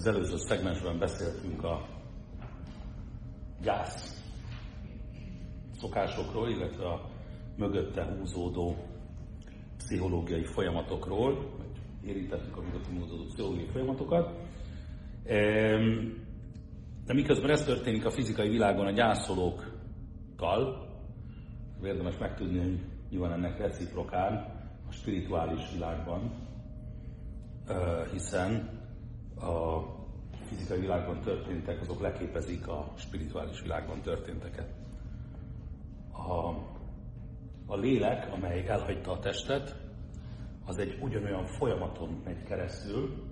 Az előző szegmensben beszéltünk a gyász szokásokról, illetve a mögötte húzódó pszichológiai folyamatokról, érintettük a mögötte húzódó pszichológiai folyamatokat. De miközben ez történik a fizikai világon a gyászolókkal, érdemes megtudni, hogy van ennek reciprokán a spirituális világban, hiszen a fizikai világban történtek, azok leképezik a spirituális világban történteket. A, a lélek, amely elhagyta a testet, az egy ugyanolyan folyamaton megy keresztül,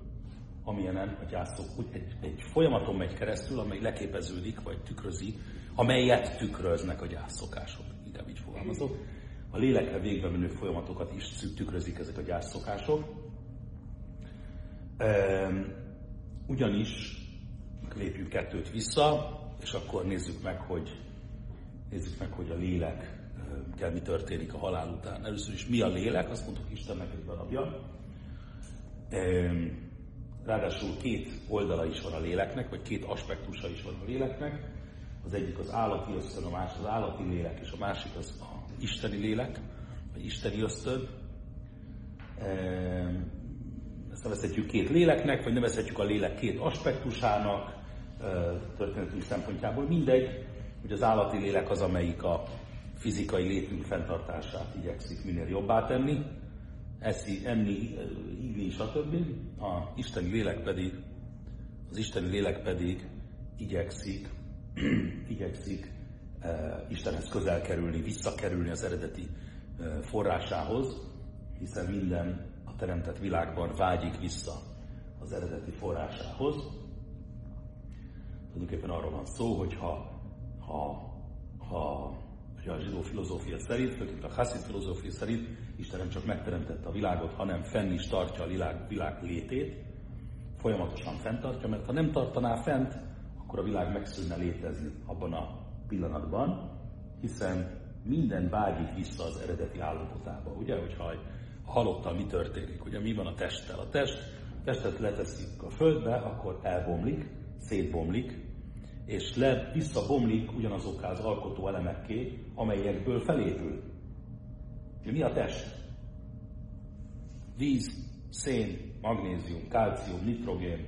amilyenen a gyászok, egy, egy folyamaton megy keresztül, amely leképeződik, vagy tükrözi, amelyet tükröznek a gyászszokások. Inkább így fogalmazok. A lélekre végbe menő folyamatokat is tükrözik ezek a gyászszokások. Ugyanis lépjünk kettőt vissza, és akkor nézzük meg, hogy nézzük meg, hogy a lélek kell mi történik a halál után. Először is mi a lélek, azt mondtuk Istennek egy darabja. Ráadásul két oldala is van a léleknek, vagy két aspektusa is van a léleknek. Az egyik az állati ösztön, a másik az állati lélek, és a másik az a isteni lélek, vagy isteni ösztön. Ezt nevezhetjük két léleknek, vagy nevezhetjük a lélek két aspektusának, történetünk szempontjából. Mindegy, hogy az állati lélek az, amelyik a fizikai létünk fenntartását igyekszik minél jobbá tenni, eszi, enni, ívni, stb. A isteni lélek pedig, az isteni lélek pedig igyekszik, igyekszik uh, Istenhez közel kerülni, visszakerülni az eredeti uh, forrásához, hiszen minden teremtett világban vágyik vissza az eredeti forrásához. Tulajdonképpen arról van szó, hogy ha, ha, ha a zsidó filozófia szerint, főként a Hasid filozófia szerint Isten nem csak megteremtette a világot, hanem fenn is tartja a világ, világ létét, folyamatosan fenntartja, mert ha nem tartaná fent, akkor a világ megszűnne létezni abban a pillanatban, hiszen minden vágyik vissza az eredeti állapotába. Ugye, hogyha a halottal mi történik, ugye mi van a testtel? A test, a testet leteszik a földbe, akkor elbomlik, szétbomlik, és le visszabomlik ugyanazokká az alkotó elemekké, amelyekből felépül. Mi a test? Víz, szén, magnézium, kálcium, nitrogén,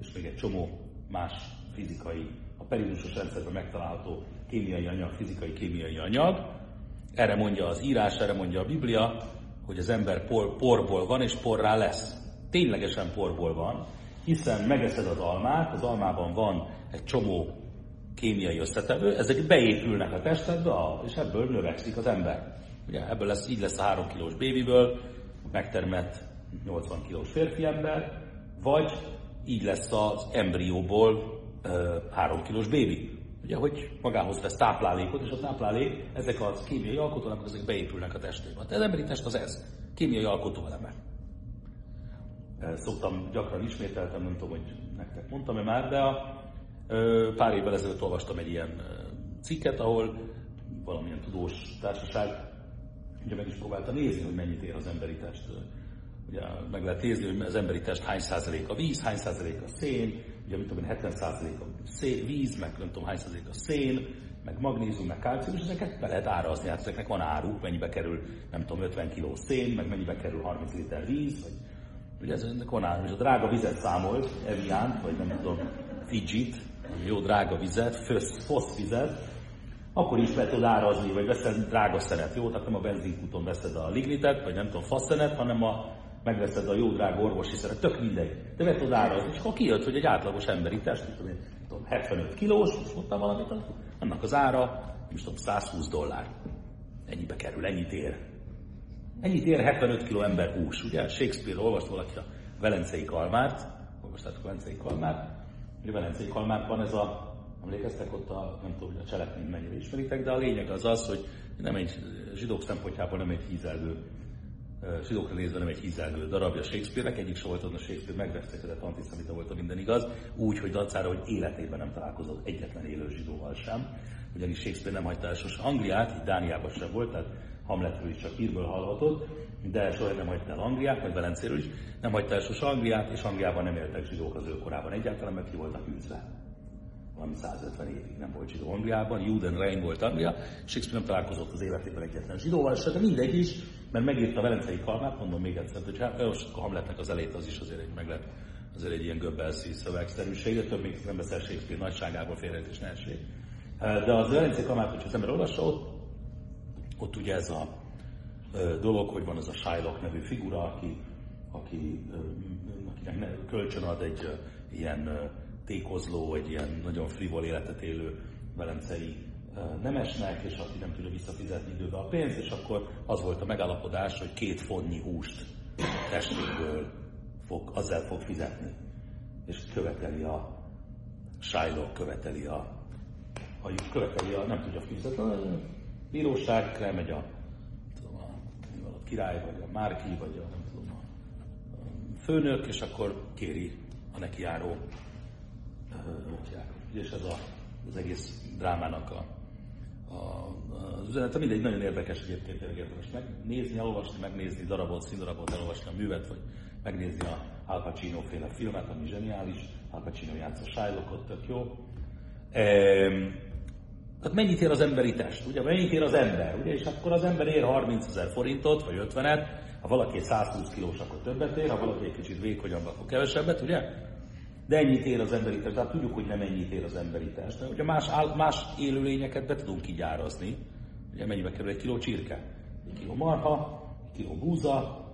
és még egy csomó más fizikai, a periódusos rendszerben megtalálható kémiai anyag, fizikai kémiai anyag. Erre mondja az írás, erre mondja a Biblia, hogy az ember por, porból van, és porrá lesz. Ténylegesen porból van, hiszen megeszed az almát, az almában van egy csomó kémiai összetevő, ezek beépülnek a testedbe, és ebből növekszik az ember. Ugye ebből lesz, így lesz a 3 kilós bébiből megtermett 80 kilós férfi ember, vagy így lesz az embrióból 3 kilós bébi. Ugye, hogy magához vesz táplálékot, és a táplálék, ezek a kémiai alkotónak, ezek beépülnek a testébe. Tehát az emberi test az ez, kémiai alkotóeleme. Szoktam gyakran ismételtem, nem tudom, hogy nektek mondtam-e már, de a Pár évvel ezelőtt olvastam egy ilyen cikket, ahol valamilyen tudós társaság ugye meg is próbálta nézni, hogy mennyit ér az emberi test. Ugye meg lehet nézni, hogy az emberi test hány százalék a víz, hány százalék a szén, ugye mit tudom én, 70 százalék a szén, víz, meg nem tudom hány százalék a szén, meg magnézium, meg kálcium, és ezeket be lehet árazni, hát ezeknek van áru, mennyibe kerül, nem tudom, 50 kg szén, meg mennyibe kerül 30 liter víz, vagy ugye ezeknek van áru, és a drága vizet számolt, Eviant, vagy nem tudom, Fijit, jó drága vizet, foszvizet, akkor is be tudod árazni, vagy veszed drága szenet, jó? Tehát nem a benzinkúton veszed a lignitet, vagy nem tudom, faszenet, hanem a, megveszed a jó drága orvosi szeret, tök mindegy. De be tudod árazni, és akkor kijött, hogy egy átlagos emberi test, tudom, tudom 75 kilós, most mondtam valamit, annak az ára, nem tudom, 120 dollár. Ennyibe kerül, ennyit ér. Ennyit ér 75 kiló ember hús, ugye? Shakespeare olvast valaki a Velencei Kalmárt, olvastátok Velencei Kalmárt, a Velencei Kalmárban ez a, emlékeztek ott a, nem tudom, hogy a cselekményt mennyire ismeritek, de a lényeg az az, hogy nem egy zsidók szempontjából nem egy hízelgő, zsidókra nézve nem egy hízelgő darabja Shakespeare-nek, egyik sem volt a Shakespeare megvesztekedett antiszemita volt a minden igaz, úgy, hogy dacára, hogy életében nem találkozott egyetlen élő zsidóval sem, ugyanis Shakespeare nem hagyta el sosem Angliát, így Dániában sem volt, tehát Hamletről is csak hírből hallhatott, de soha nem hagyta el Angliát, majd Velencéről is, nem hagyta el sose Angliát, és Angliában nem éltek zsidók az ő korában egyáltalán, mert ki voltak űzve. Valami 150 évig nem volt zsidó Angliában, Juden Rein volt Anglia, Shakespeare nem találkozott az életében egyetlen zsidóval, de mindegy is, mert megírta a Velencei Kalmát, mondom még egyszer, hogy hát, most a Hamletnek az elét az is azért egy meg lett, azért egy ilyen göbbelszi szövegszerűség, de több még nem beszél Shakespeare nagyságából félrejtés ne essék. De az Velencei Kalmát, hogyha az ember olvassa, ott, ott ugye ez a dolog, hogy van ez a Shylock nevű figura, aki, aki, akinek kölcsön ad egy ilyen tékozló, egy ilyen nagyon frivol életet élő velencei nemesnek, és aki nem tudja visszafizetni időbe a pénzt, és akkor az volt a megállapodás, hogy két fonnyi húst testéből fog, azzal fog fizetni. És követeli a Shylock, követeli a, a követeli a, nem tudja fizetni, a bíróság, elmegy a király, vagy a márki, vagy a, nem tudom, a főnök, és akkor kéri a neki járó és ez a, az egész drámának a, a, az üzenete. Mindegy, nagyon érdekes egyébként érdemes megnézni, elolvasni, megnézni darabot, színdarabot, elolvasni a művet, vagy megnézni a Al Pacino féle filmet, ami zseniális. Al Pacino játsza Shylockot, tök jó. Ehm, tehát mennyit ér az emberi test? Ugye, mennyit ér az ember? Ugye, és akkor az ember ér 30 ezer forintot, vagy 50-et, ha valaki 120 kilós, akkor többet ér, ha valaki egy kicsit vékonyabb, akkor kevesebbet, ugye? De ennyit ér az emberi test, tehát tudjuk, hogy nem ennyit ér az emberi test. De ugye más, más élőlényeket be tudunk kigyárazni. Ugye mennyibe kerül egy kiló csirke? Egy kiló marha, egy kiló búza,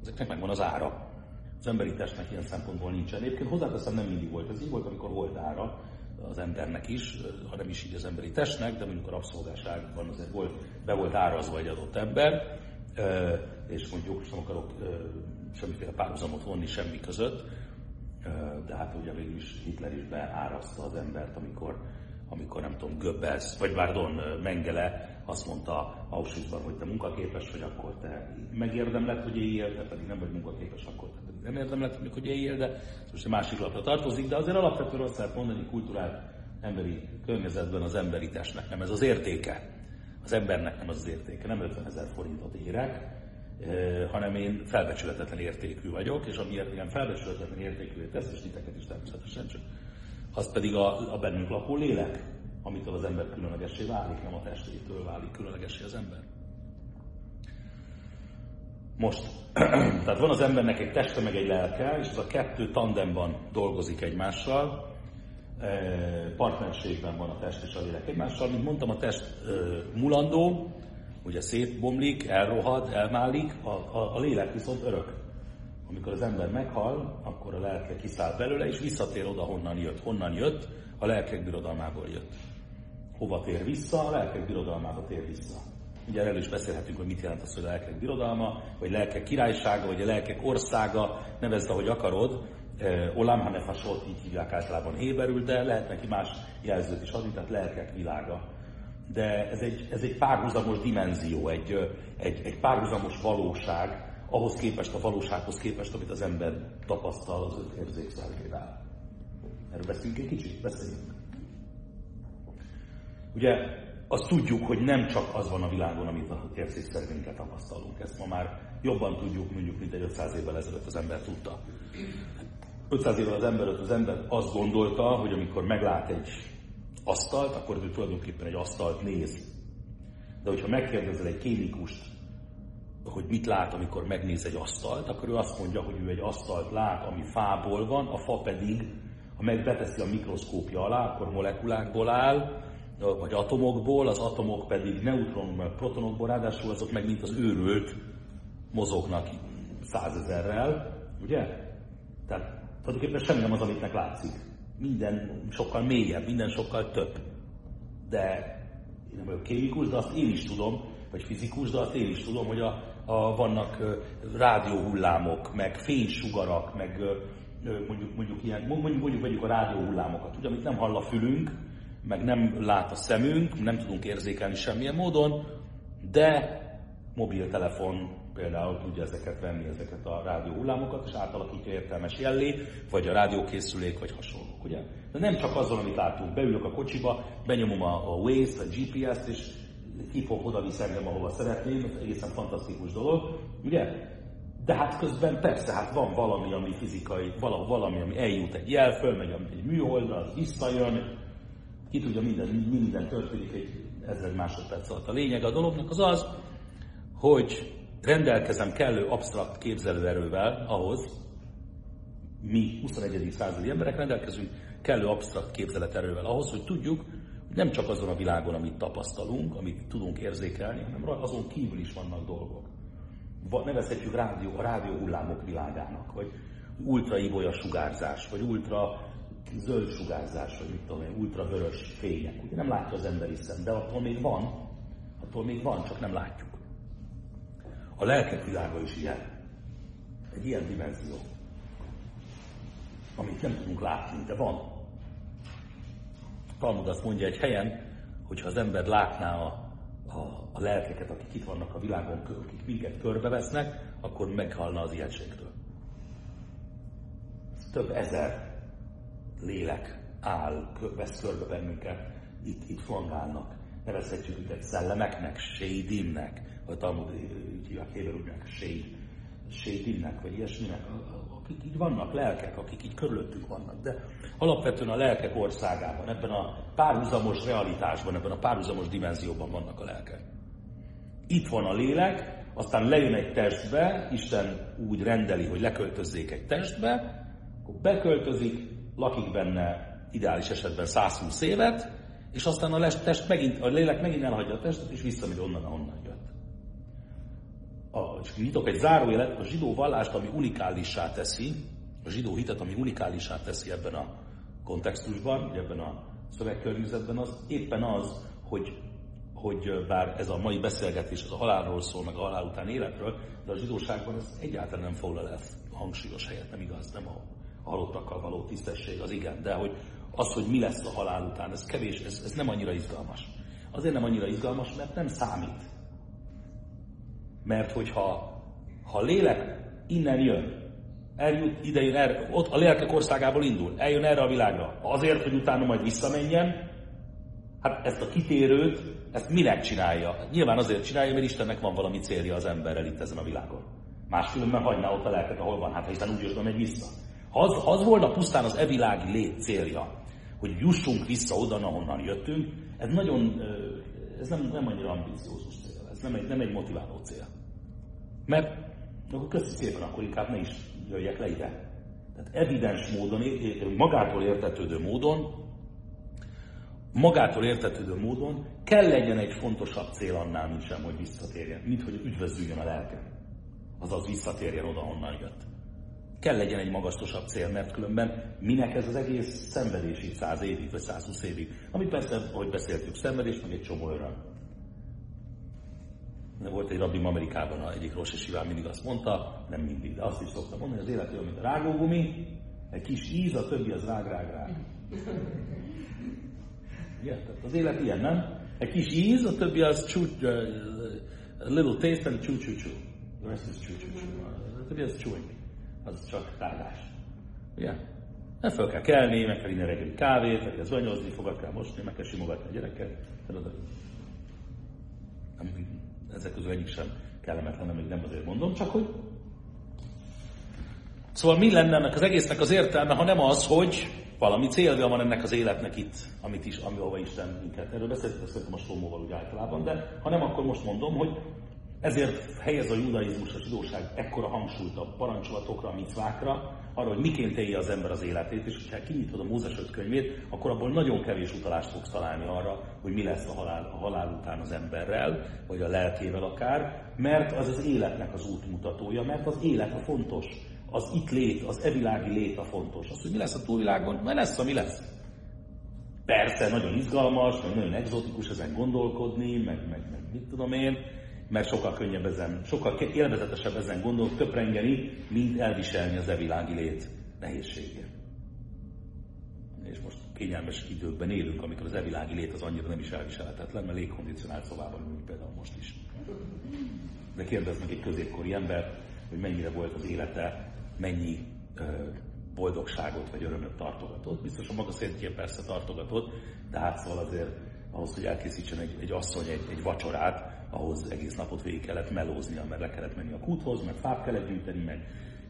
ezeknek megvan az ára. Az emberi testnek ilyen szempontból nincsen. Egyébként hozzáteszem, nem mindig volt. Ez így volt, amikor volt ára az embernek is, ha nem is így az emberi testnek, de mondjuk a rabszolgáságban azért volt, be volt árazva egy adott ember, és mondjuk nem akarok semmiféle párhuzamot vonni semmi között, de hát ugye végül is Hitler is beárazta az embert, amikor, amikor nem tudom, Goebbels, vagy pardon, Mengele azt mondta Auschwitzban, hogy te munkaképes vagy, akkor te megérdemled, hogy éljél, de pedig nem vagy munkaképes, akkor te nem érdemled, hogy éljél, de most egy másik lapra tartozik, de azért alapvetően azt lehet mondani, kulturált emberi környezetben az emberi testnek nem ez az értéke. Az embernek nem az az értéke, nem 50 ezer forintot érek, hanem én felbecsületetlen értékű vagyok, és amiért ilyen felbecsületetlen értékű tesz, és titeket is természetesen csak, az pedig a, a bennünk lakó lélek, amitől az ember különlegessé válik, nem a testétől válik különlegessé az ember. Most, tehát van az embernek egy teste, meg egy lelke, és ez a kettő tandemban dolgozik egymással, partnerségben van a test és a lélek egymással. Mint mondtam, a test mulandó, ugye szétbomlik, elrohad, elmálik, a, a, a lélek viszont örök. Amikor az ember meghal, akkor a lelke kiszáll belőle, és visszatér oda, honnan jött. Honnan jött? A lelkek birodalmából jött. Hova tér vissza? A lelkek birodalmába tér vissza. Ugye erről is beszélhetünk, hogy mit jelent az, hogy a lelkek birodalma, vagy lelkek királysága, vagy a lelkek országa, nevezd, ahogy akarod. Olam Hanefasot így hívják általában héberül, de lehet neki más jelzőt is adni, tehát lelkek világa de ez egy, ez egy párhuzamos dimenzió, egy, egy, egy párhuzamos valóság, ahhoz képest, a valósághoz képest, amit az ember tapasztal az ő érzékszervével. Erről beszéljünk egy kicsit, beszéljünk. Ugye azt tudjuk, hogy nem csak az van a világon, amit az érzékszervénkkel tapasztalunk. Ezt ma már jobban tudjuk, mondjuk, mint egy 500 évvel ezelőtt az ember tudta. 500 évvel az ember, az ember azt gondolta, hogy amikor meglát egy asztalt, akkor ő tulajdonképpen egy asztalt néz. De hogyha megkérdezel egy kémikust, hogy mit lát, amikor megnéz egy asztalt, akkor ő azt mondja, hogy ő egy asztalt lát, ami fából van, a fa pedig, ha megbeteszi a mikroszkópja alá, akkor molekulákból áll, vagy atomokból, az atomok pedig neutronokból, protonokból, ráadásul azok meg mint az őrült mozognak százezerrel, ugye? Tehát tulajdonképpen semmi nem az, amit látszik minden sokkal mélyebb, minden sokkal több. De én nem vagyok kémikus, de azt én is tudom, vagy fizikus, de azt én is tudom, hogy a, a, vannak rádióhullámok, meg fénysugarak, meg mondjuk, mondjuk, ilyen, mondjuk, mondjuk vegyük a rádióhullámokat, ugye, amit nem hall a fülünk, meg nem lát a szemünk, nem tudunk érzékelni semmilyen módon, de mobiltelefon például tudja ezeket venni, ezeket a rádióhullámokat, és átalakítja értelmes jellé, vagy a rádiókészülék, vagy hasonlók, ugye? De nem csak azzal, amit látunk, beülök a kocsiba, benyomom a, a Waze-t, a GPS-t, és hip-hop oda visz engem, ahova szeretném, egészen fantasztikus dolog, ugye? De hát közben persze, hát van valami, ami fizikai, valami, ami eljut egy jel, fölmegy egy műholdra, az visszajön, ki tudja, minden, minden történik egy ezer másodperc alatt. A lényeg a dolognak az az, hogy rendelkezem kellő absztrakt képzelőerővel ahhoz, mi 21. századi emberek rendelkezünk kellő absztrakt képzeleterővel ahhoz, hogy tudjuk, hogy nem csak azon a világon, amit tapasztalunk, amit tudunk érzékelni, hanem azon kívül is vannak dolgok. Nevezhetjük rádió, a rádió hullámok világának, vagy ultraibolya sugárzás, vagy ultra zöld sugárzás, vagy mit tudom én, ultravörös fények. Ugye nem látja az emberi szem, de attól még van, attól még van, csak nem látjuk. A lelkek világa is ilyen. Egy ilyen dimenzió, amit nem tudunk látni, de van. Talmud azt mondja egy helyen, hogy ha az ember látná a, a, a lelkeket, akik itt vannak a világon, akik minket körbevesznek, akkor meghalna az ijegységtől. Több ezer lélek áll, vesz körbe bennünket, itt, itt flangálnak. Nevezhetjük őket szellemeknek, sédimnek, vagy Talmud így hívják héberúgynak, séd, sédimnek, vagy ilyesminek, akik így vannak, lelkek, akik így körülöttük vannak. De alapvetően a lelkek országában, ebben a párhuzamos realitásban, ebben a párhuzamos dimenzióban vannak a lelkek. Itt van a lélek, aztán lejön egy testbe, Isten úgy rendeli, hogy leköltözzék egy testbe, akkor beköltözik, lakik benne ideális esetben 120 évet, és aztán a, test megint, a lélek megint elhagyja a testet, és visszamegy onnan, ahonnan jött. A, és nyitok egy zárójelet, a zsidó vallást, ami unikálissá teszi, a zsidó hitet, ami unikálissá teszi ebben a kontextusban, ebben a szövegkörnyezetben, az éppen az, hogy, hogy bár ez a mai beszélgetés az a halálról szól, meg a halál után életről, de a zsidóságban ez egyáltalán nem foglal el hangsúlyos helyet, nem igaz, nem a halottakkal való tisztesség, az igen, de hogy az, hogy mi lesz a halál után, ez kevés, ez, ez nem annyira izgalmas. Azért nem annyira izgalmas, mert nem számít. Mert hogyha ha a lélek innen jön, eljut idejön, erre, ott a lélkek országából indul, eljön erre a világra, azért, hogy utána majd visszamenjen, hát ezt a kitérőt, ezt minek csinálja? Nyilván azért csinálja, mert Istennek van valami célja az emberrel itt ezen a világon. Máskülönben hagyná ott a lelket, ahol van, hát hiszen úgy jöttem megy vissza. Ha az, az volna pusztán az evilági lét célja, hogy jussunk vissza oda, ahonnan jöttünk, ez nagyon, ez nem, nem annyira ambiciózus cél, ez nem egy, nem egy motiváló cél. Mert akkor köszi szépen, akkor inkább ne is jöjjek le ide. Tehát evidens módon, magától értetődő módon, magától értetődő módon kell legyen egy fontosabb cél annál, mint sem, hogy visszatérjen, mint hogy üdvözüljön a lelke. Azaz visszatérjen oda, honnan jött. Kell legyen egy magasztosabb cél, mert különben minek ez az egész szenvedés itt száz évig, vagy 120 évig. Ami persze, ahogy beszéltük, szenvedés, meg egy csomó öröm. Volt egy rabbim Amerikában, egyik rossz és mindig azt mondta, nem mindig, de azt is szokta mondani, az élet olyan, mint a rágógumi, egy kis íz, a többi az rág, rág, rág. Igen, tehát az élet ilyen, nem? Egy kis íz, a többi az csú, uh, a little taste and chew, chew, chew. The rest is chew, chew, chew. A többi az chewing az csak rágás. Ugye? Nem fel kell kelni, meg kell inni reggeli kávét, meg kell zvanyozni, fogad kell mosni, meg kell simogatni a gyereket. Nem, ezek közül egyik sem kellemetlen, amíg nem azért mondom, csak hogy Szóval mi lenne ennek az egésznek az értelme, ha nem az, hogy valami célja van ennek az életnek itt, amit is, ami Isten minket. Erről beszéltünk, beszéltem a Slomóval úgy általában, de ha nem, akkor most mondom, hogy ezért helyez a judaizmus, a zsidóság ekkora hangsúlyt a parancsolatokra, a micvákra, arra, hogy miként élje az ember az életét, és ha kinyitod a Mózes 5 könyvét, akkor abból nagyon kevés utalást fogsz találni arra, hogy mi lesz a halál, a halál után az emberrel, vagy a lelkével akár, mert az az életnek az útmutatója, mert az élet a fontos, az itt lét, az evilági lét a fontos. Az, hogy mi lesz a túlvilágon, mert lesz, ami lesz. Persze, nagyon izgalmas, meg nagyon egzotikus ezen gondolkodni, meg, meg, meg mit tudom én, mert sokkal könnyebb ezen, sokkal élvezetesebb ezen gondolt, töprengeni, mint elviselni az evilági lét nehézségét. És most kényelmes időkben élünk, amikor az evilági lét az annyira nem is elviselhetetlen, mert légkondicionált szobában ülünk például most is. De kérdezd meg egy középkori ember, hogy mennyire volt az élete, mennyi boldogságot vagy örömöt tartogatott. Biztos a maga szintjén persze tartogatott, de hát szóval azért ahhoz, hogy elkészítsen egy, egy asszony egy, egy vacsorát, ahhoz egész napot végig kellett melóznia, mert le kellett menni a kúthoz, meg fát kellett gyűjteni, meg,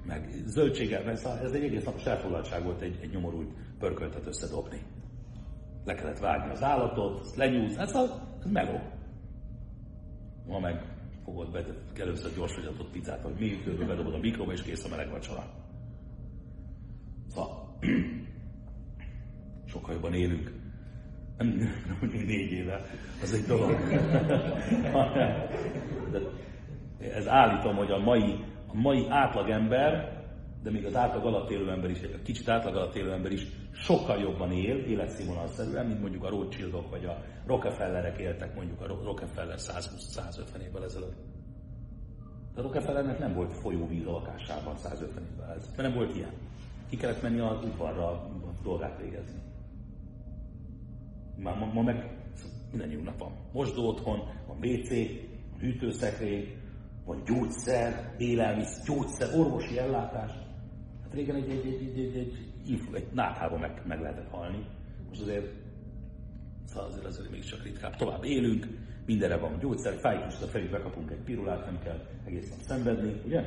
meg zöldséggel, mert ez egy egész napos elfoglaltság volt egy, egy nyomorult pörköltet összedobni. Le kellett vágni az állatot, lenyúz, ez a ez meló. Ma meg fogod be, először gyors fogyatott pizzát, vagy mi, bedobod a mikróba, és kész a meleg vacsora. Szóval, sokkal jobban élünk. Nem, nem négy éve, az egy dolog. De ez állítom, hogy a mai, a mai átlagember, de még az átlag alatt élő ember is, egy kicsit átlag alatt élő ember is sokkal jobban él, életszínvonalszerűen, mint mondjuk a Rothschildok vagy a Rockefellerek éltek mondjuk a Rockefeller 120-150 évvel ezelőtt. De Rockefellernek nem volt folyóvíz a lakásában 150 évvel ezelőtt, nem volt ilyen. Ki kellett menni az udvarra dolgát végezni. Már ma, ma meg nap van. Mosdó otthon, van WC, van hűtőszekrény, van gyógyszer, élelmiszer, gyógyszer, orvosi ellátás. Hát régen egy, egy, egy, egy, egy, egy, egy meg, meg lehetett halni. Most azért, szóval azért, azért még csak ritkább. Tovább élünk, mindenre van gyógyszer, fájt a fejük, bekapunk egy pirulát, nem kell egész nap szenvedni, ugye?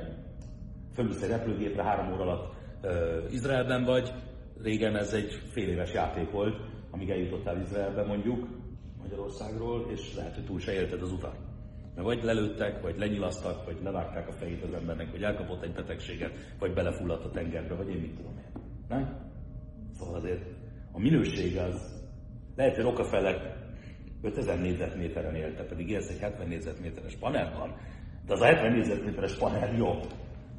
Fölülsz egy repülőgépre, három óra alatt uh, Izraelben vagy, régen ez egy fél éves játék volt, amíg eljutottál Izraelbe mondjuk, Magyarországról, és lehet, hogy túl se élted az utat. Mert vagy lelőttek, vagy lenyilasztak, vagy levágták a fejét az embernek, vagy elkapott egy betegséget, vagy belefulladt a tengerbe, vagy én mit tudom én. Nem? Szóval azért a minőség az, lehet, hogy Rockefeller 5000 négyzetméteren élte, pedig élsz egy 70 négyzetméteres panelban, de az a 70 négyzetméteres panel jobb,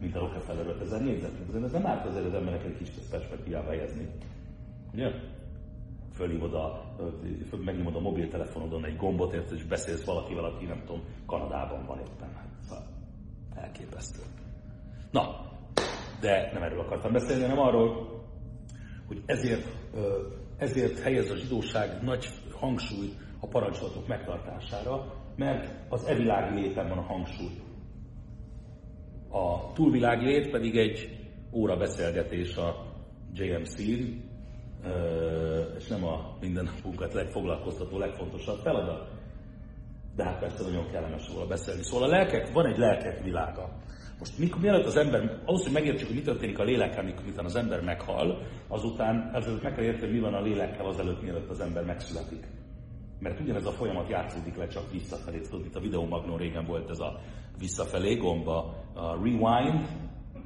mint a Rockefeller 5000 négyzetméter. Ez nem árt azért az emberek egy kis perspektívába helyezni. Ugye? Fölhívod a, megnyomod a mobiltelefonodon egy gombot, érted, és beszélsz valakivel, aki nem tudom, Kanadában van éppen. Hát, elképesztő. Na, de nem erről akartam beszélni, hanem arról, hogy ezért, ezért helyez a zsidóság nagy hangsúly a parancsolatok megtartására, mert az evilági léten van a hangsúly. A túlvilági lét pedig egy óra beszélgetés a JMC-n, és nem a mindennapunkat legfoglalkoztató, legfontosabb feladat. De hát persze nagyon kellemes róla beszélni. Szóval a lelkek, van egy lelkek világa. Most mikor, mielőtt az ember, ahhoz, hogy megértsük, hogy mi történik a lélekkel, mikor miután az ember meghal, azután azelőtt meg kell érteni, hogy mi van a lélekkel azelőtt, mielőtt az ember megszületik. Mert ugyanez a folyamat játszódik le csak visszafelé. Tudod, itt a videómagnón régen volt ez a visszafelé gomba, a rewind,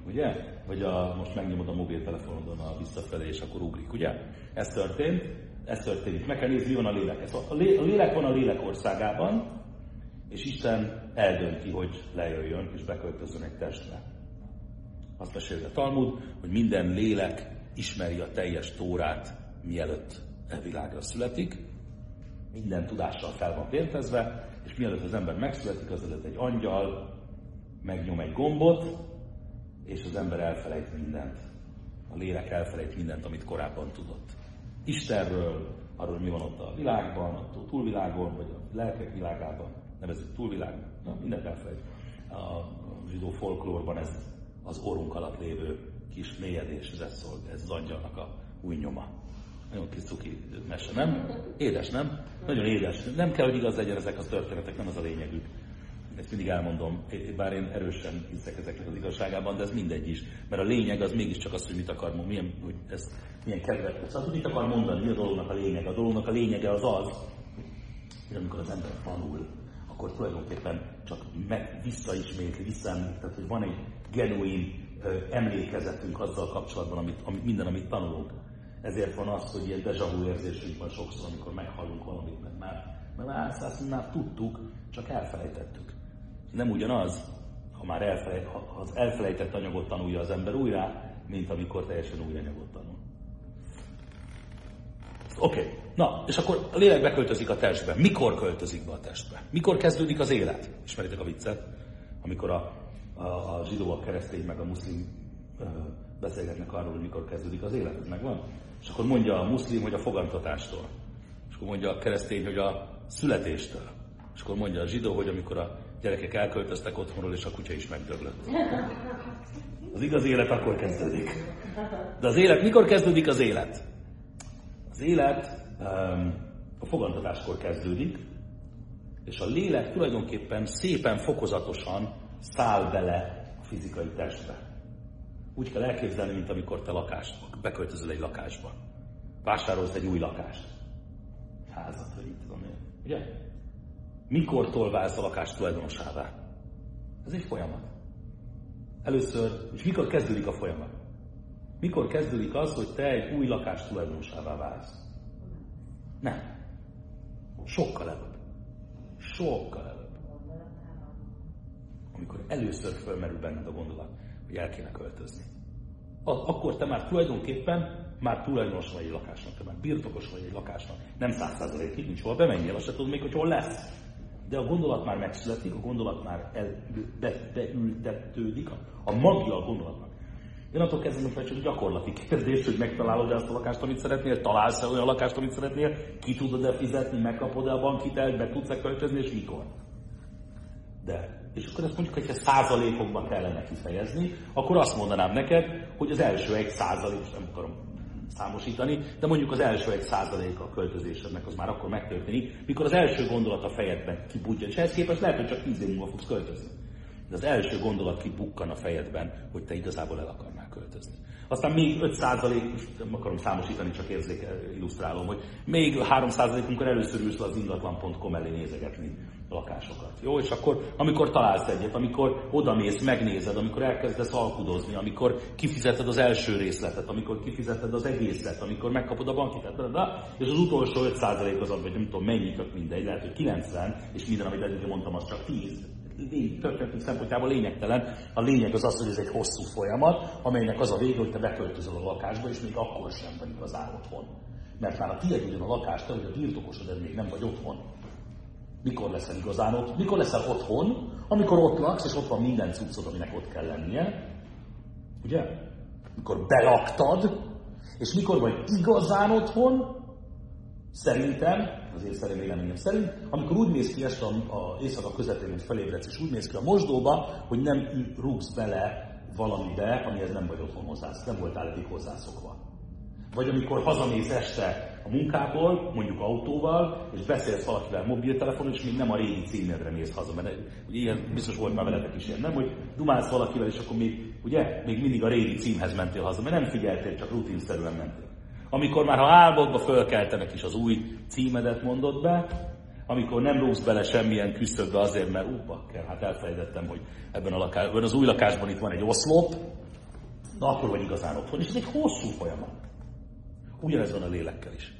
ugye? Vagy a, most megnyomod a mobiltelefonodon a visszafelé, és akkor ugrik, ugye? Ez történt, ez történik. Meg kell nézni, van a lélek. Ez a, lélek van a lélek országában, és Isten eldönti, hogy lejöjjön és beköltözön egy testre. Azt mesélte a Talmud, hogy minden lélek ismeri a teljes tórát, mielőtt e világra születik, minden tudással fel van vértezve, és mielőtt az ember megszületik, azelőtt egy angyal megnyom egy gombot, és az ember elfelejt mindent. A lélek elfelejt mindent, amit korábban tudott. Istenről, arról, mi van ott a világban, a túlvilágon, vagy a lelkek világában, nevezzük túlvilág, na, mindent elfelejt. A zsidó folklórban ez az orrunk alatt lévő kis mélyedés, ez szól, ez az angyalnak a új nyoma. Nagyon kis cuki mese, nem? Édes, nem? Nagyon édes. Nem kell, hogy igaz legyen ezek a történetek, nem az a lényegük ezt mindig elmondom, bár én erősen hiszek ezeknek az igazságában, de ez mindegy is. Mert a lényeg az mégiscsak az, hogy mit akar milyen, hogy ez, milyen kedves. Szóval mit akar mondani, mi a dolognak a lényeg? A dolognak a lényege az az, hogy amikor az ember tanul, akkor tulajdonképpen csak meg visszaismétli, visszaemlék, tehát hogy van egy genuin emlékezetünk azzal kapcsolatban, amit, amit, minden, amit tanulunk. Ezért van az, hogy ilyen deja vu érzésünk van sokszor, amikor meghallunk valamit, mert már, mert már, már tudtuk, csak elfelejtettük nem ugyanaz, ha már elfelejt, ha az elfelejtett anyagot tanulja az ember újra, mint amikor teljesen új anyagot tanul. Oké, okay. na, és akkor a lélek beköltözik a testbe. Mikor költözik be a testbe? Mikor kezdődik az élet? Ismeritek a viccet? Amikor a, a, a zsidó, a keresztény, meg a muszlim ö, beszélgetnek arról, hogy mikor kezdődik az élet, ez megvan? És akkor mondja a muszlim, hogy a fogantatástól. És akkor mondja a keresztény, hogy a születéstől. És akkor mondja a zsidó, hogy amikor a gyerekek elköltöztek otthonról, és a kutya is megdöglött. Az igaz élet akkor kezdődik. De az élet, mikor kezdődik az élet? Az élet um, a fogantatáskor kezdődik, és a lélek tulajdonképpen szépen, fokozatosan száll bele a fizikai testbe. Úgy kell elképzelni, mint amikor te lakást, beköltözöl egy lakásba. Vásárolsz egy új lakást. Házat, így tudom én. Ugye? Mikortól válsz a lakás tulajdonosává? Ez egy folyamat. Először, és mikor kezdődik a folyamat? Mikor kezdődik az, hogy te egy új lakás tulajdonosává válsz? Nem. Sokkal előbb. Sokkal előbb. Amikor először fölmerül benned a gondolat, hogy el kéne költözni. Akkor te már tulajdonképpen már tulajdonos vagy egy lakásnak, te már birtokos vagy egy lakásnak. Nem száz százalékig, nincs hol bemenjél, azt se tudod még, hogy hol lesz. De a gondolat már megszületik, a gondolat már el, be, beültetődik, a, magja a gondolatnak. Én attól kezdve most csak gyakorlati kérdés, hogy megtalálod azt a lakást, amit szeretnél, találsz-e olyan lakást, amit szeretnél, ki tudod-e fizetni, megkapod-e a bankitelt, be tudsz-e költözni, és mikor. De, és akkor azt mondjuk, hogy ha százalékokban kellene kifejezni, akkor azt mondanám neked, hogy az első egy százalék, nem akarom számosítani, de mondjuk az első egy százalék a költözésednek az már akkor megtörténik, mikor az első gondolat a fejedben kibudja, és ehhez képest lehet, hogy csak tíz év múlva fogsz költözni. De az első gondolat kibukkan a fejedben, hogy te igazából el akarnál költözni. Aztán még 5 most nem akarom számosítani, csak érzéke, illusztrálom, hogy még 3 amikor először ülsz az ingatlan.com elé nézegetni lakásokat. Jó, és akkor, amikor találsz egyet, amikor odamész, megnézed, amikor elkezdesz alkudozni, amikor kifizeted az első részletet, amikor kifizeted az egészet, amikor megkapod a banki és az utolsó 5% az, vagy nem tudom mennyi, tök mindegy, lehet, hogy 90, és minden, amit eddig mondtam, az csak 10 történetünk szempontjából lényegtelen. A lényeg az az, hogy ez egy hosszú folyamat, amelynek az a vége, hogy te beköltözöl a lakásba, és még akkor sem vagy igazán otthon. Mert már a tiéd ugyan a lakás, te vagy a birtokosod, ez még nem vagy otthon. Mikor leszel igazán ott? Mikor leszel otthon? Amikor ott laksz, és ott van minden cuccod, aminek ott kell lennie. Ugye? Mikor belaktad, és mikor vagy igazán otthon, szerintem, az én szerint véleményem szerint, amikor úgy néz ki ezt a, a éjszaka közepén, hogy felébredsz, és úgy néz ki a mosdóba, hogy nem rúgsz bele valamibe, amihez nem vagy otthon hozzá, nem voltál eddig hozzászokva. Vagy amikor hazamész este a munkából, mondjuk autóval, és beszélsz valakivel mobiltelefonon, és még nem a régi címedre mész haza, mert ugye ilyen biztos volt már veletek is ilyen, nem? Hogy dumálsz valakivel, és akkor még, ugye, még mindig a régi címhez mentél haza, mert nem figyeltél, csak rutinszerűen mentél. Amikor már ha álmodba fölkeltenek is az új címedet mondod be, amikor nem rúgsz bele semmilyen küszöbbe azért, mert ú, bakker, hát elfelejtettem, hogy ebben, a lakásban, az új lakásban itt van egy oszlop, na akkor vagy igazán otthon. És ez egy hosszú folyamat. Ugyanez van a lélekkel is.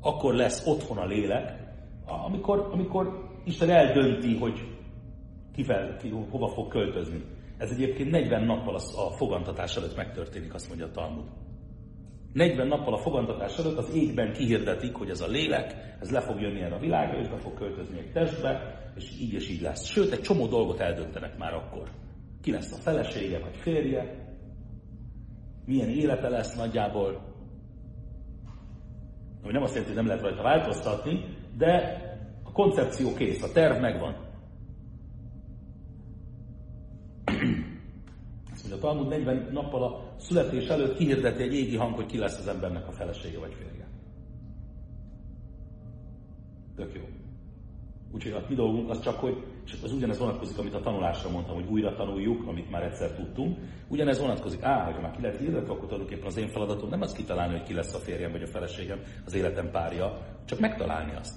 Akkor lesz otthon a lélek, amikor, amikor Isten eldönti, hogy kivel, ki, hova fog költözni. Ez egyébként 40 nappal a fogantatás előtt megtörténik, azt mondja a Talmud. 40 nappal a fogantatás előtt az égben kihirdetik, hogy ez a lélek, ez le fog jönni erre a világra, és be fog költözni egy testbe, és így és így lesz. Sőt, egy csomó dolgot eldöntenek már akkor. Ki lesz a felesége vagy férje, milyen élete lesz nagyjából, ami nem azt jelenti, hogy nem lehet rajta változtatni, de a koncepció kész, a terv megvan. Azt mondja, a Talmud 40 nappal a születés előtt kihirdeti egy égi hang, hogy ki lesz az embernek a felesége vagy férje. Tök jó. Úgyhogy a mi dolgunk az csak, hogy, és az ugyanez vonatkozik, amit a tanulásra mondtam, hogy újra tanuljuk, amit már egyszer tudtunk. Ugyanez vonatkozik, á, ha már ki lehet hirdetni, akkor tulajdonképpen az én feladatom nem az kitalálni, hogy ki lesz a férjem vagy a feleségem, az életem párja, csak megtalálni azt.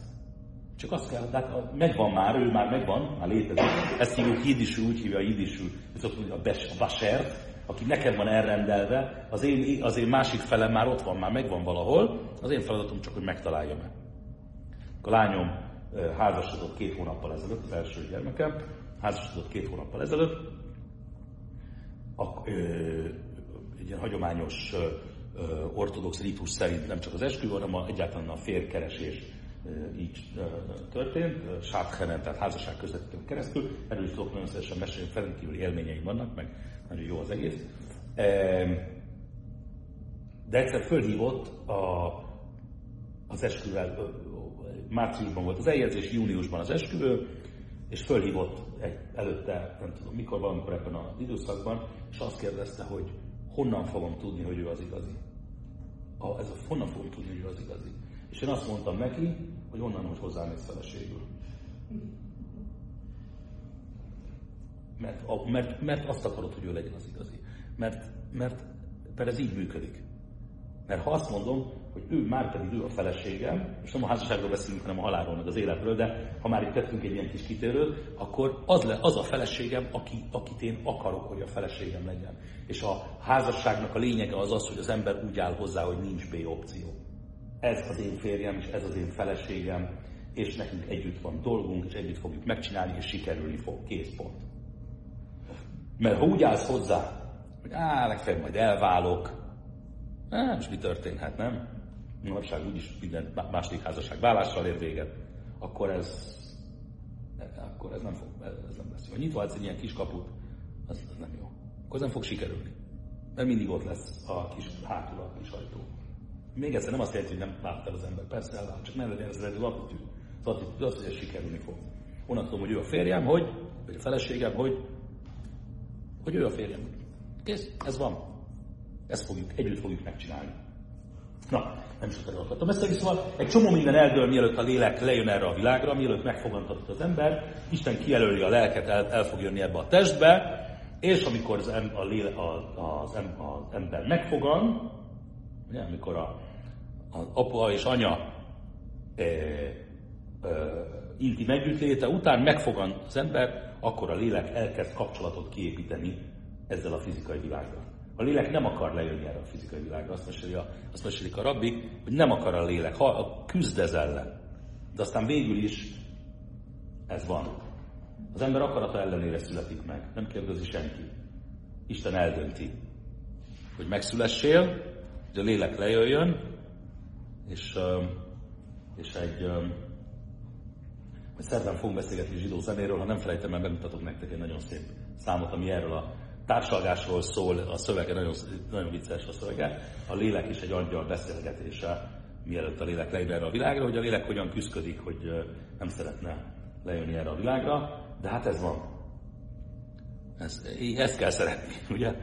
Csak azt kell, de hát megvan már, ő már megvan, már létezik. Ezt hívjuk jidisül, úgy hívja jidisül, a, bes, a basert, aki neked van elrendelve, az én, az én másik felem már ott van, már megvan valahol, az én feladatom csak, hogy megtaláljam el. A lányom házasodott két hónappal ezelőtt, az első gyermekem, házasodott két hónappal ezelőtt, a, ö, egy ilyen hagyományos ö, ortodox ritus szerint nem csak az esküvő, hanem a, egyáltalán a férkeresés így történt, sáthenen, tehát házasság közvetítőn keresztül. Erről is tudok nagyon szívesen mesélni, felendkívüli élményeim vannak, meg nagyon jó az egész. De egyszer fölhívott a, az esküvel, márciusban volt az eljegyzés, júniusban az esküvő, és fölhívott egy, előtte, nem tudom mikor, valamikor ebben az időszakban, és azt kérdezte, hogy honnan fogom tudni, hogy ő az igazi. A, ez a honnan fogom tudni, hogy ő az igazi. És én azt mondtam neki, hogy onnan most hozzámész feleségül. Mert, a, mert, mert azt akarod, hogy ő legyen az igazi. Mert, mert, mert ez így működik. Mert ha azt mondom, hogy ő már pedig ő a feleségem, és nem a házasságról beszélünk, hanem a halálról, meg az életről, de ha már itt tettünk egy ilyen kis kitérőt, akkor az, le, az a feleségem, aki, akit én akarok, hogy a feleségem legyen. És a házasságnak a lényege az az, hogy az ember úgy áll hozzá, hogy nincs B opció. Ez az én férjem, és ez az én feleségem, és nekünk együtt van dolgunk, és együtt fogjuk megcsinálni, és sikerülni fog. Kész pont. Mert ha úgy állsz hozzá, hogy á, legfeljebb majd elválok, á, és mi történhet, nem? Manapság úgyis minden második házasság vállással ér véget, akkor ez, akkor ez nem fog, ez nem lesz. Ha nyitva egy ilyen kis kaput, az, az nem jó. Akkor ez nem fog sikerülni. Mert mindig ott lesz a kis hátul a kis ajtó. Még egyszer nem azt jelenti, hogy nem vált el az ember. Persze elvált, csak nem legyen ez az attitűd. Az attitűd az, hogy ez sikerülni fog. Onnan tudom, hogy ő a férjem, hogy, vagy a feleségem, hogy, hogy ő a férjem. Kész, ez van. Ezt fogjuk, együtt fogjuk megcsinálni. Na, nem sokára akartam beszélni, szóval egy csomó minden eldől, mielőtt a lélek lejön erre a világra, mielőtt megfogantatott az ember, Isten kijelöli a lelket, el, el fog jönni ebbe a testbe, és amikor az, em, a léle, a, az, em, az ember megfogan, ugye, amikor a, az apa és anya e, e, inti együttléte után megfogan az ember, akkor a lélek elkezd kapcsolatot kiépíteni ezzel a fizikai világgal. A lélek nem akar lejönni erre a fizikai világra, azt mesélik a, azt mesélik a rabbi, hogy nem akar a lélek, ha a küzd ez ellen. De aztán végül is ez van. Az ember akarata ellenére születik meg, nem kérdezi senki. Isten eldönti, hogy megszülessél, hogy a lélek lejöjjön, és, és egy majd szerdán fogunk beszélgetni zsidó zenéről, ha nem felejtem el, bemutatok nektek egy nagyon szép számot, ami erről a társalgásról szól, a szövege nagyon, nagyon vicces a szövege, a lélek és egy angyal beszélgetése, mielőtt a lélek lejön erre a világra, hogy a lélek hogyan küzdik, hogy nem szeretne lejönni erre a világra, de hát ez van. Ez, ezt kell szeretni, ugye?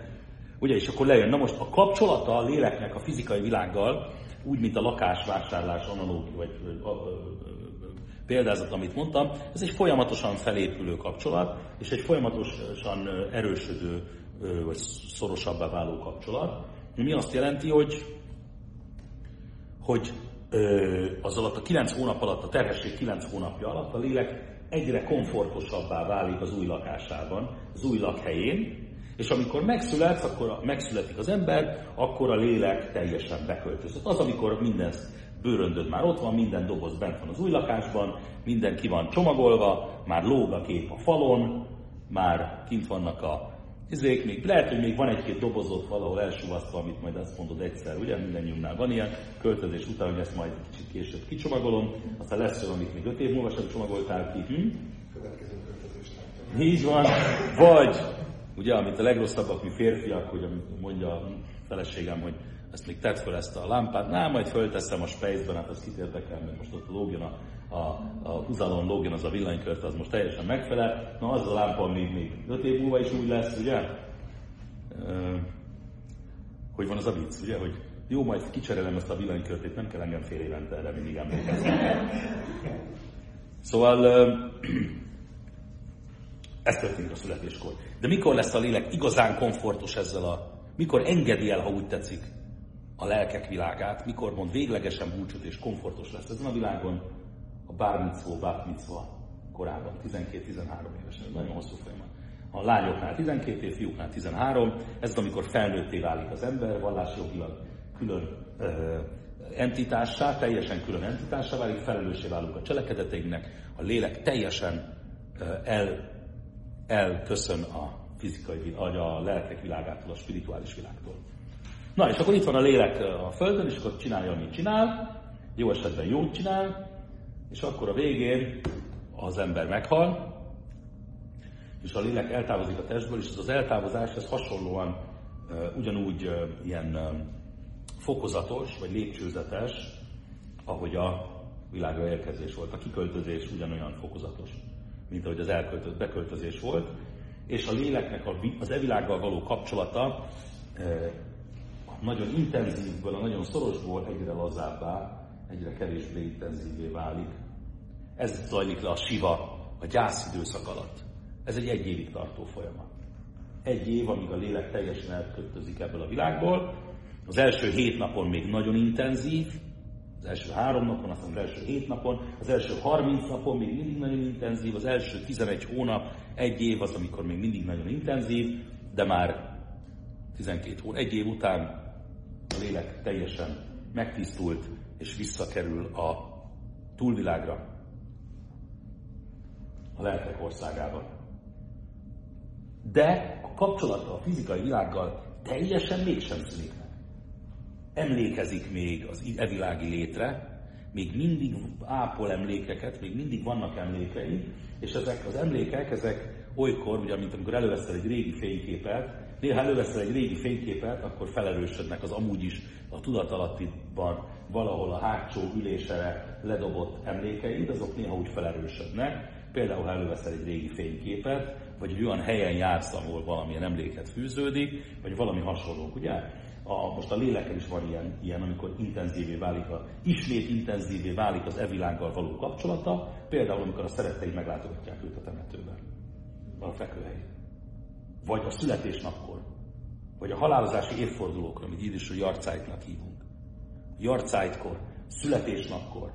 Ugye, és akkor lejön. Na most a kapcsolata a léleknek a fizikai világgal, úgy, mint a lakásvásárlás analógia, vagy példázat, amit mondtam, ez egy folyamatosan felépülő kapcsolat, és egy folyamatosan erősödő, vagy szorosabbá váló kapcsolat. Mi azt jelenti, hogy, hogy az alatt a 9 hónap alatt, a terhesség 9 hónapja alatt a lélek egyre komfortosabbá válik az új lakásában, az új lakhelyén, és amikor megszületsz, akkor megszületik az ember, akkor a lélek teljesen beköltözött. Az, amikor minden bőröndöd már ott van, minden doboz bent van az új lakásban, minden ki van csomagolva, már lóg a kép a falon, már kint vannak a izék, még lehet, hogy még van egy-két dobozot valahol elsúvasztva, amit majd azt mondod egyszer, ugye mindennyiunknál van ilyen, költözés után, hogy ezt majd kicsit később kicsomagolom, aztán lesz olyan, amit még öt év múlva sem csomagoltál ki. Hm? Így van. Vagy, ugye, amit a legrosszabbak mi férfiak, hogy amit mondja a feleségem, hogy ezt még tett fel ezt a lámpát, na, majd fölteszem a spejzben, hát az kit érdekel, mert most ott lógjon a, a, a húzalon lógjon az a villanykört, az most teljesen megfelel. Na az a lámpa még, még 5 év múlva is úgy lesz, ugye? hogy van az a vicc, ugye, hogy jó, majd kicserélem ezt a villanykörtét, nem kell engem fél évente erre mindig emlékezni. Szóval ez történik a születéskor. De mikor lesz a lélek igazán komfortos ezzel a... Mikor engedi el, ha úgy tetszik, a lelkek világát, mikor mond véglegesen búcsút és komfortos lesz ezen a világon, a bármicvó, bármicva korában, 12-13 évesen, nagyon hosszú folyamat. A lányoknál 12 év, fiúknál 13, ez az, amikor felnőtté válik az ember, vallásjogilag külön ö, entitássá, teljesen külön entitássá válik, felelőssé válunk a cselekedeteinknek, a lélek teljesen ö, el, elköszön a fizikai, a lelkek világától, a spirituális világtól. Na, és akkor itt van a lélek a Földön, és akkor csinálja, amit csinál, jó esetben jót csinál, és akkor a végén az ember meghal, és a lélek eltávozik a testből, és ez az eltávozás, ez hasonlóan ugyanúgy ilyen fokozatos, vagy lépcsőzetes, ahogy a világra érkezés volt. A kiköltözés ugyanolyan fokozatos, mint ahogy az elköltött beköltözés volt, és a léleknek az evilággal való kapcsolata nagyon intenzívből, a nagyon szorosból egyre lazábbá, egyre kevésbé intenzívé válik. Ez zajlik le a siva, a gyász időszak alatt. Ez egy egy évig tartó folyamat. Egy év, amíg a lélek teljesen elkötözik ebből a világból. Az első hét napon még nagyon intenzív, az első három napon, aztán az első hét napon, az első 30 napon még mindig nagyon intenzív, az első 11 hónap, egy év az, amikor még mindig nagyon intenzív, de már 12 hónap, egy év után a lélek teljesen megtisztult, és visszakerül a túlvilágra, a lelkek országába. De a kapcsolata a fizikai világgal teljesen mégsem szűnik meg. Emlékezik még az evilági létre, még mindig ápol emlékeket, még mindig vannak emlékei, és ezek az emlékek, ezek olykor, ugye, mint amikor előveszel egy régi fényképet, néha előveszel egy régi fényképet, akkor felerősödnek az amúgy is a tudatalattiban valahol a hátsó ülésre ledobott emlékeid, azok néha úgy felerősödnek. Például, ha előveszel egy régi fényképet, vagy egy olyan helyen jársz, ahol valamilyen emléket fűződik, vagy valami hasonló, ugye? A, most a lélekkel is van ilyen, ilyen, amikor intenzívé válik, a, ismét intenzívé válik az evilággal való kapcsolata, például amikor a szeretteid meglátogatják őt a temetőben, a fekvőhely. Vagy a születésnapkor, vagy a halálozási évfordulókra, amit így is a jarcájtnak hívunk. Jarcájtkor, születésnapkor,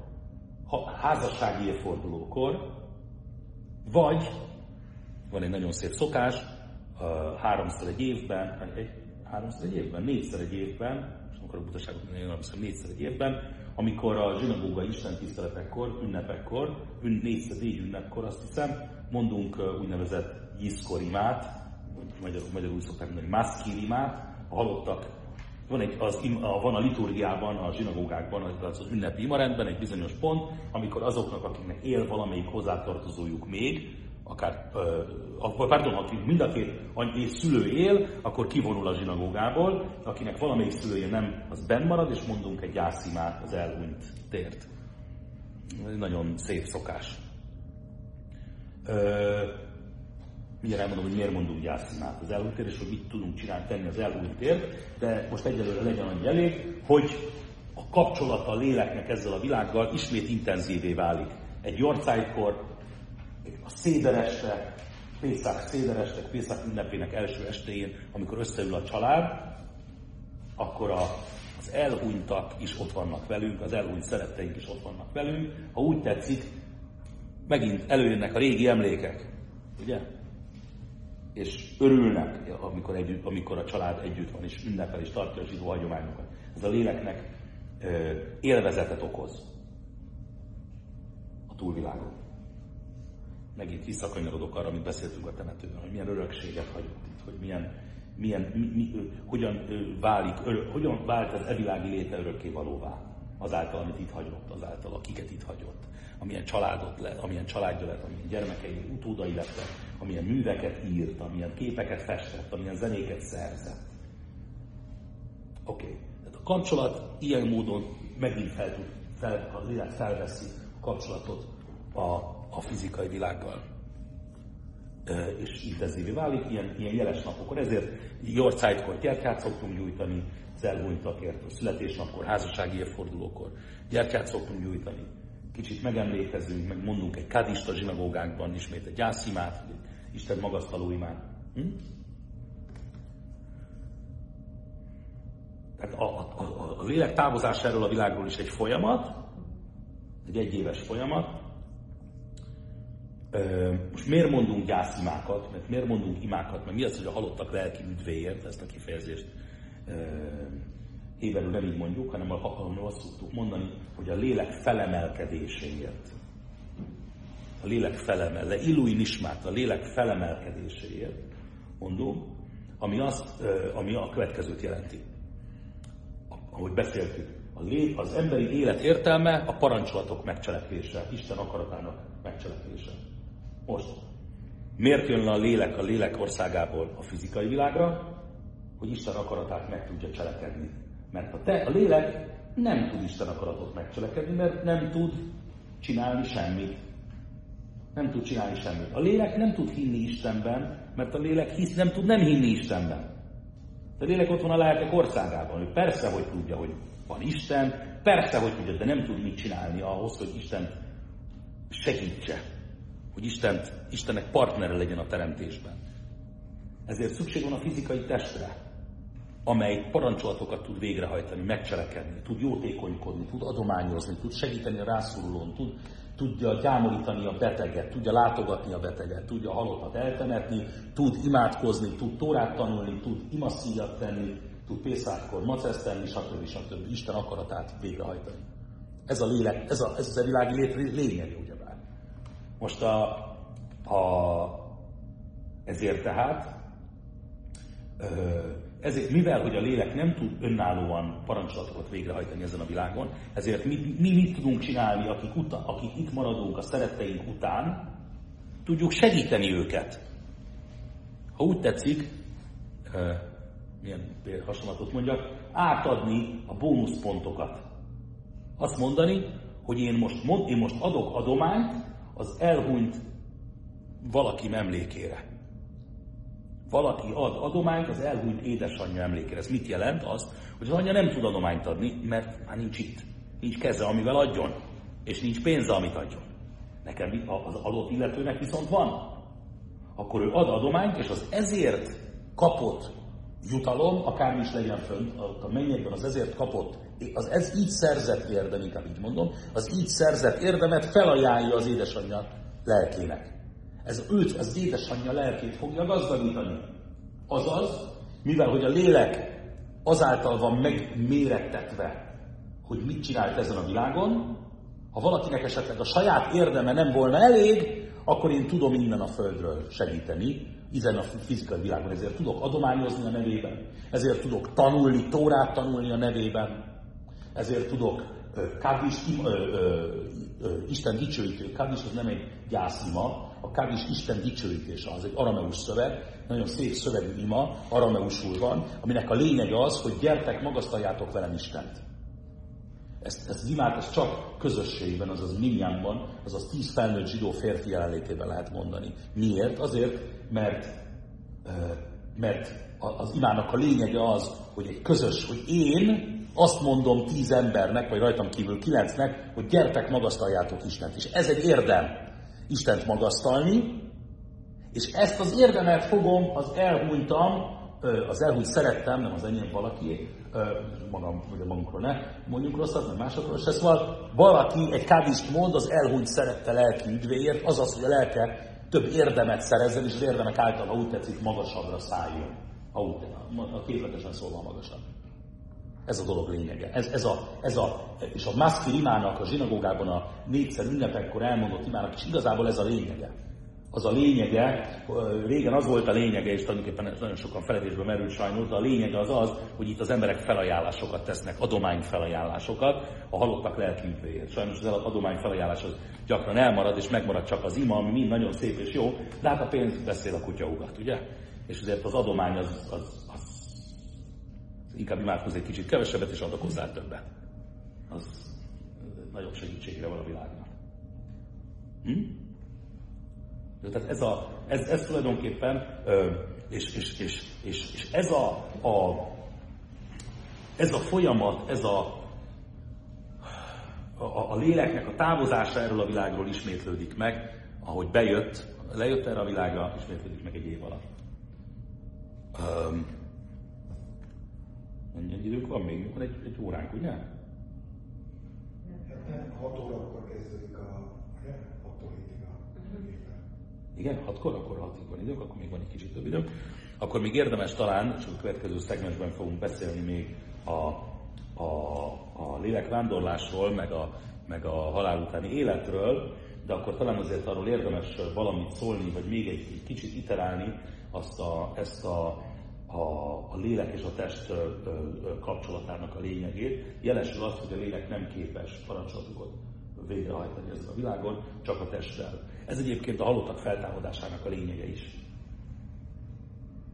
házassági évfordulókor, vagy van egy nagyon szép szokás, háromszor egy évben, egy, háromszor egy évben, négyszer egy évben, most nem akarok butaságot mondani, négyszer egy évben, amikor a zsinagóga Isten tiszteletekkor, ünnepekkor, ün, négyszer, négy ünnepkor azt hiszem, mondunk úgynevezett jiszkorimát, magyarul, magyarul szokták mondani, maszkirimát, a halottak van, egy, az, a, van a liturgiában, a zsinagógákban, az, az ünnepi imarendben egy bizonyos pont, amikor azoknak, akiknek él valamelyik hozzátartozójuk még, akár, uh, pardon, akik mind a két szülő él, akkor kivonul a zsinagógából, akinek valamelyik szülője nem, az benn marad, és mondunk egy gyászimát az elhunyt tért. Ez nagyon szép szokás. Mindjárt elmondom, hogy miért mondunk gyászimát az elhunyt tér, és hogy mit tudunk csinálni, tenni az elhunyt tért, de most egyelőre legyen annyi elég, hogy a kapcsolata a léleknek ezzel a világgal ismét intenzívé válik. Egy jorcájkor, a szédereste, Pészák szédereste, Pészák ünnepének első estéjén, amikor összeül a család, akkor a, az elhunytak is ott vannak velünk, az elhunyt szeretteink is ott vannak velünk. Ha úgy tetszik, megint előjönnek a régi emlékek, ugye? És örülnek, amikor, együtt, amikor a család együtt van, és ünnepel, és tartja a zsidó hagyományokat. Ez a léleknek ö, élvezetet okoz. A túlvilágon. Megint visszakanyarodok arra, amit beszéltünk a temetőben, hogy milyen örökséget hagyott itt, hogy milyen, milyen, mi, mi, hogyan válik, örök, hogyan vált az evilági léte örökké valóvá azáltal, amit itt hagyott, azáltal, akiket itt hagyott, amilyen családot lett, amilyen családja lett, amilyen gyermekei, utódai lettek, amilyen műveket írt, amilyen képeket festett, amilyen zenéket szerzett. Oké. Okay. A kapcsolat ilyen módon megint fel fel, az élet felveszi a kapcsolatot a a fizikai világgal és intenzívé válik ilyen, ilyen jeles napokon. Ezért Yorkshire-kor gyertyát szoktunk gyújtani, az elhunytakért, a születésnapkor, házassági évfordulókor gyertyát szoktunk gyújtani. Kicsit megemlékezünk, meg mondunk egy kadista zsinagógánkban ismét egy gyászimát, Isten magasztaló imát. Hm? Tehát a, a, a, a lélek távozásáról a világról is egy folyamat, egy egyéves folyamat, most miért mondunk gyászimákat, mert miért mondunk imákat, mert mi az, hogy a halottak lelki üdvéért, ezt a kifejezést héberül nem így mondjuk, hanem, hanem azt szoktuk mondani, hogy a lélek felemelkedéséért. A lélek felemel, le illui nismát, a lélek felemelkedéséért mondunk, ami, azt, ami a következőt jelenti. Ahogy beszéltük, a lé, az emberi élet értelme a parancsolatok megcselekvése, Isten akaratának megcselekvése. Most, miért jön le a lélek a lélek országából a fizikai világra? Hogy Isten akaratát meg tudja cselekedni. Mert a, te, a lélek nem tud Isten akaratot megcselekedni, mert nem tud csinálni semmit. Nem tud csinálni semmit. A lélek nem tud hinni Istenben, mert a lélek hisz, nem tud nem hinni Istenben. A lélek ott van a lelkek országában. Ő persze, hogy tudja, hogy van Isten, persze, hogy tudja, de nem tud mit csinálni ahhoz, hogy Isten segítse, hogy Istent, Istennek partnere legyen a teremtésben. Ezért szükség van a fizikai testre, amely parancsolatokat tud végrehajtani, megcselekedni, tud jótékonykodni, tud adományozni, tud segíteni a rászorulón, tud, tudja gyámolítani a beteget, tudja látogatni a beteget, tudja a halottat eltemetni, tud imádkozni, tud tórát tanulni, tud imaszíjat tenni, tud pészárkor macesz tenni, stb. stb. Isten akaratát végrehajtani. Ez a lélek, ez, a, ez az a világi lét lényege, ugyebár. Most a, a, ezért tehát, ezért, mivel hogy a lélek nem tud önállóan parancsolatokat végrehajtani ezen a világon, ezért mi, mi mit tudunk csinálni, akik, uta, akik itt maradunk a szeretteink után, tudjuk segíteni őket. Ha úgy tetszik, milyen hasonlatot mondjak, átadni a bónuszpontokat. Azt mondani, hogy én most, én most adok adományt az elhunyt valaki emlékére. Valaki ad adományt az elhunyt édesanyja emlékére. Ez mit jelent? Az, hogy az anyja nem tud adományt adni, mert már nincs itt. Nincs keze, amivel adjon. És nincs pénze, amit adjon. Nekem az adott illetőnek viszont van. Akkor ő ad adományt, és az ezért kapott jutalom, akármi is legyen fönt, a mennyekben az ezért kapott, az ez így szerzett érdem, inkább így mondom, az így szerzett érdemet felajánlja az édesanyja lelkének. Ez őt, az édesanyja lelkét fogja gazdagítani. Azaz, mivel hogy a lélek azáltal van megmérettetve, hogy mit csinált ezen a világon, ha valakinek esetleg a saját érdeme nem volna elég, akkor én tudom innen a földről segíteni, ezen a fizikai világon, ezért tudok adományozni a nevében, ezért tudok tanulni, tórát tanulni a nevében, ezért tudok kádis, Isten dicsőítő, kádis az nem egy gyászima, a kádis Isten dicsőítése, az egy arameus szöveg, nagyon szép szövegű ima, arameusul van, aminek a lényeg az, hogy gyertek, magasztaljátok velem Istent. Ezt, ezt az imát ezt csak közösségben, azaz minyanban, azaz tíz felnőtt zsidó férfi jelenlétében lehet mondani. Miért? Azért, mert, mert az imának a lényege az, hogy egy közös, hogy én azt mondom tíz embernek, vagy rajtam kívül kilencnek, hogy gyertek, magasztaljátok Istent. És ez egy érdem, Istent magasztalni, és ezt az érdemet fogom az elhunytam, az elhúnyt szerettem, nem az enyém valaki, magam, vagy magunkról ne, mondjuk rosszat, nem másokról se, szóval valaki egy kádist mond, az elhúnyt szerette lelki üdvéért, azaz, hogy a lelke több érdemet szerezzen, és az érdemek által, ha úgy tetszik, magasabbra szálljon. Ha úgy, a képletesen szólva magasabb. Ez a dolog lényege. Ez, ez, a, ez a, és a maszki imának a zsinagógában a négyszer ünnepekkor elmondott imának, és igazából ez a lényege az a lényege, régen az volt a lényege, és tulajdonképpen nagyon sokan feledésbe merült sajnos, de a lényege az az, hogy itt az emberek felajánlásokat tesznek, adomány felajánlásokat a halottak lelkünkréért. Sajnos az adomány felajánlás az gyakran elmarad, és megmarad csak az ima, ami mind nagyon szép és jó, de hát a pénz beszél a kutyaugat, ugye? És azért az adomány az, az, az inkább imádkozik egy kicsit kevesebbet, és adok hozzá többet. Az nagyobb segítségre van a világnak. Hm? Tehát ez, a, ez, ez tulajdonképpen, és, és, és, és, és ez, a, a, ez a folyamat, ez a, a, a léleknek a távozása erről a világról ismétlődik meg, ahogy bejött, lejött erre a világra, ismétlődik meg egy év alatt. Um, Mennyi időnk van még? Van egy, egy óránk, ugye? 6 órakor kezdődik a igen, hatkor, akkor hatig van időnk, akkor még van egy kicsit több időnk. Akkor még érdemes talán, és a következő szegmensben fogunk beszélni még a, a, a lélekvándorlásról, meg a, meg a halál utáni életről, de akkor talán azért arról érdemes valamit szólni, vagy még egy, egy kicsit iterálni azt a, ezt a, a, a lélek és a test kapcsolatának a lényegét. Jelesül az, hogy a lélek nem képes parancsolatokat végrehajtani ezen a világon, csak a testtel. Ez egyébként a halottak feltámadásának a lényege is.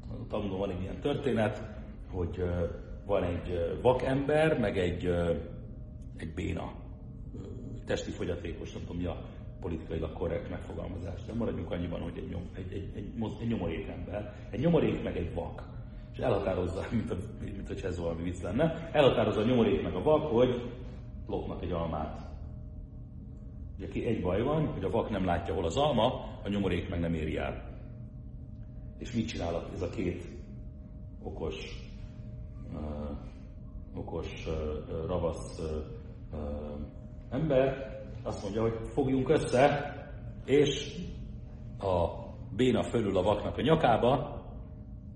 A tanuló van egy ilyen történet, hogy van egy vakember, meg egy, egy béna, testi fogyatékos, nem tudom mi a politikailag korrekt megfogalmazás, de maradjunk annyiban, hogy egy, nyom, egy, egy, egy, egy nyomorék ember, egy nyomorék meg egy vak. Elhatározza, mint, a, mint hogy ez valami vicc lenne, elhatározza a nyomorék meg a vak, hogy lopnak egy almát. Ugye egy baj van, hogy a vak nem látja, hol az alma, a nyomorék meg nem éri el. És mit csinál ez a két okos, uh, okos, uh, ravasz uh, uh, ember? Azt mondja, hogy fogjunk össze, és a béna fölül a vaknak a nyakába,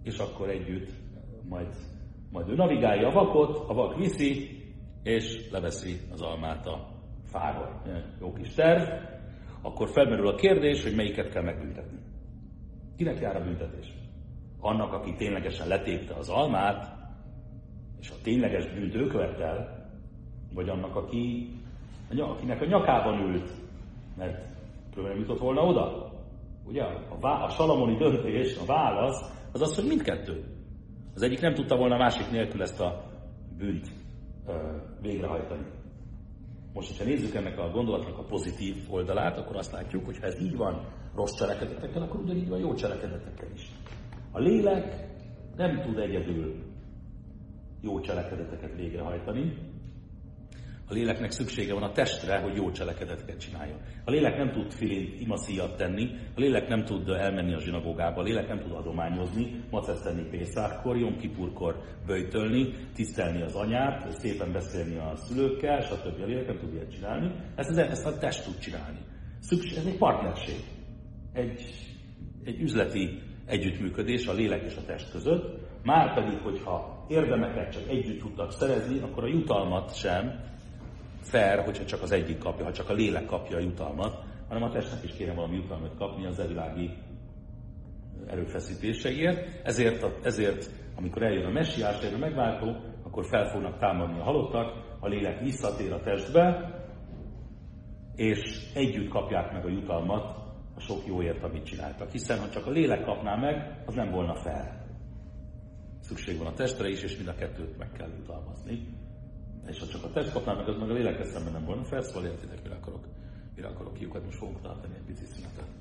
és akkor együtt majd, majd ő navigálja a vakot, a vak viszi, és leveszi az almát a fáról. Jó kis terv. Akkor felmerül a kérdés, hogy melyiket kell megbüntetni. Kinek jár a büntetés? Annak, aki ténylegesen letépte az almát, és a tényleges bűnt ő követel, vagy annak, aki, akinek a nyakában ült, mert nem jutott volna oda? Ugye? A, vá- a salamoni döntés, a válasz, az az, hogy mindkettő. Az egyik nem tudta volna a másik nélkül ezt a bűnt végrehajtani. Most, hogyha nézzük ennek a gondolatnak a pozitív oldalát, akkor azt látjuk, hogy ha ez így van rossz cselekedetekkel, akkor ugyanígy van jó cselekedetekkel is. A lélek nem tud egyedül jó cselekedeteket végrehajtani, a léleknek szüksége van a testre, hogy jó cselekedeteket csináljon. A lélek nem tud filint imaszíjat tenni, a lélek nem tud elmenni a zsinagógába, a lélek nem tud adományozni, macet tenni Pészákkor, Jom Kipurkor böjtölni, tisztelni az anyát, szépen beszélni a szülőkkel, stb. A lélek nem tud ilyet csinálni. Ezt, ezt a test tud csinálni. Szükség, ez egy partnerség. Egy, egy üzleti együttműködés a lélek és a test között, már pedig, hogyha érdemeket csak együtt tudtak szerezni, akkor a jutalmat sem fair, hogyha csak az egyik kapja, ha csak a lélek kapja a jutalmat, hanem a testnek is kéne valami jutalmat kapni az elvilági erőfeszítéseiért. Ezért, ezért amikor eljön a messiás, eljön a megváltó, akkor fel fognak támadni a halottak, a lélek visszatér a testbe, és együtt kapják meg a jutalmat a sok jóért, amit csináltak. Hiszen ha csak a lélek kapná meg, az nem volna fel. Szükség van a testre is, és mind a kettőt meg kell jutalmazni. És ha csak a test kapná meg, az meg a lélekkel szemben nem volna fel, értitek, mire akarok, mire akarok kiukat, most fogunk tartani egy pici szünetet.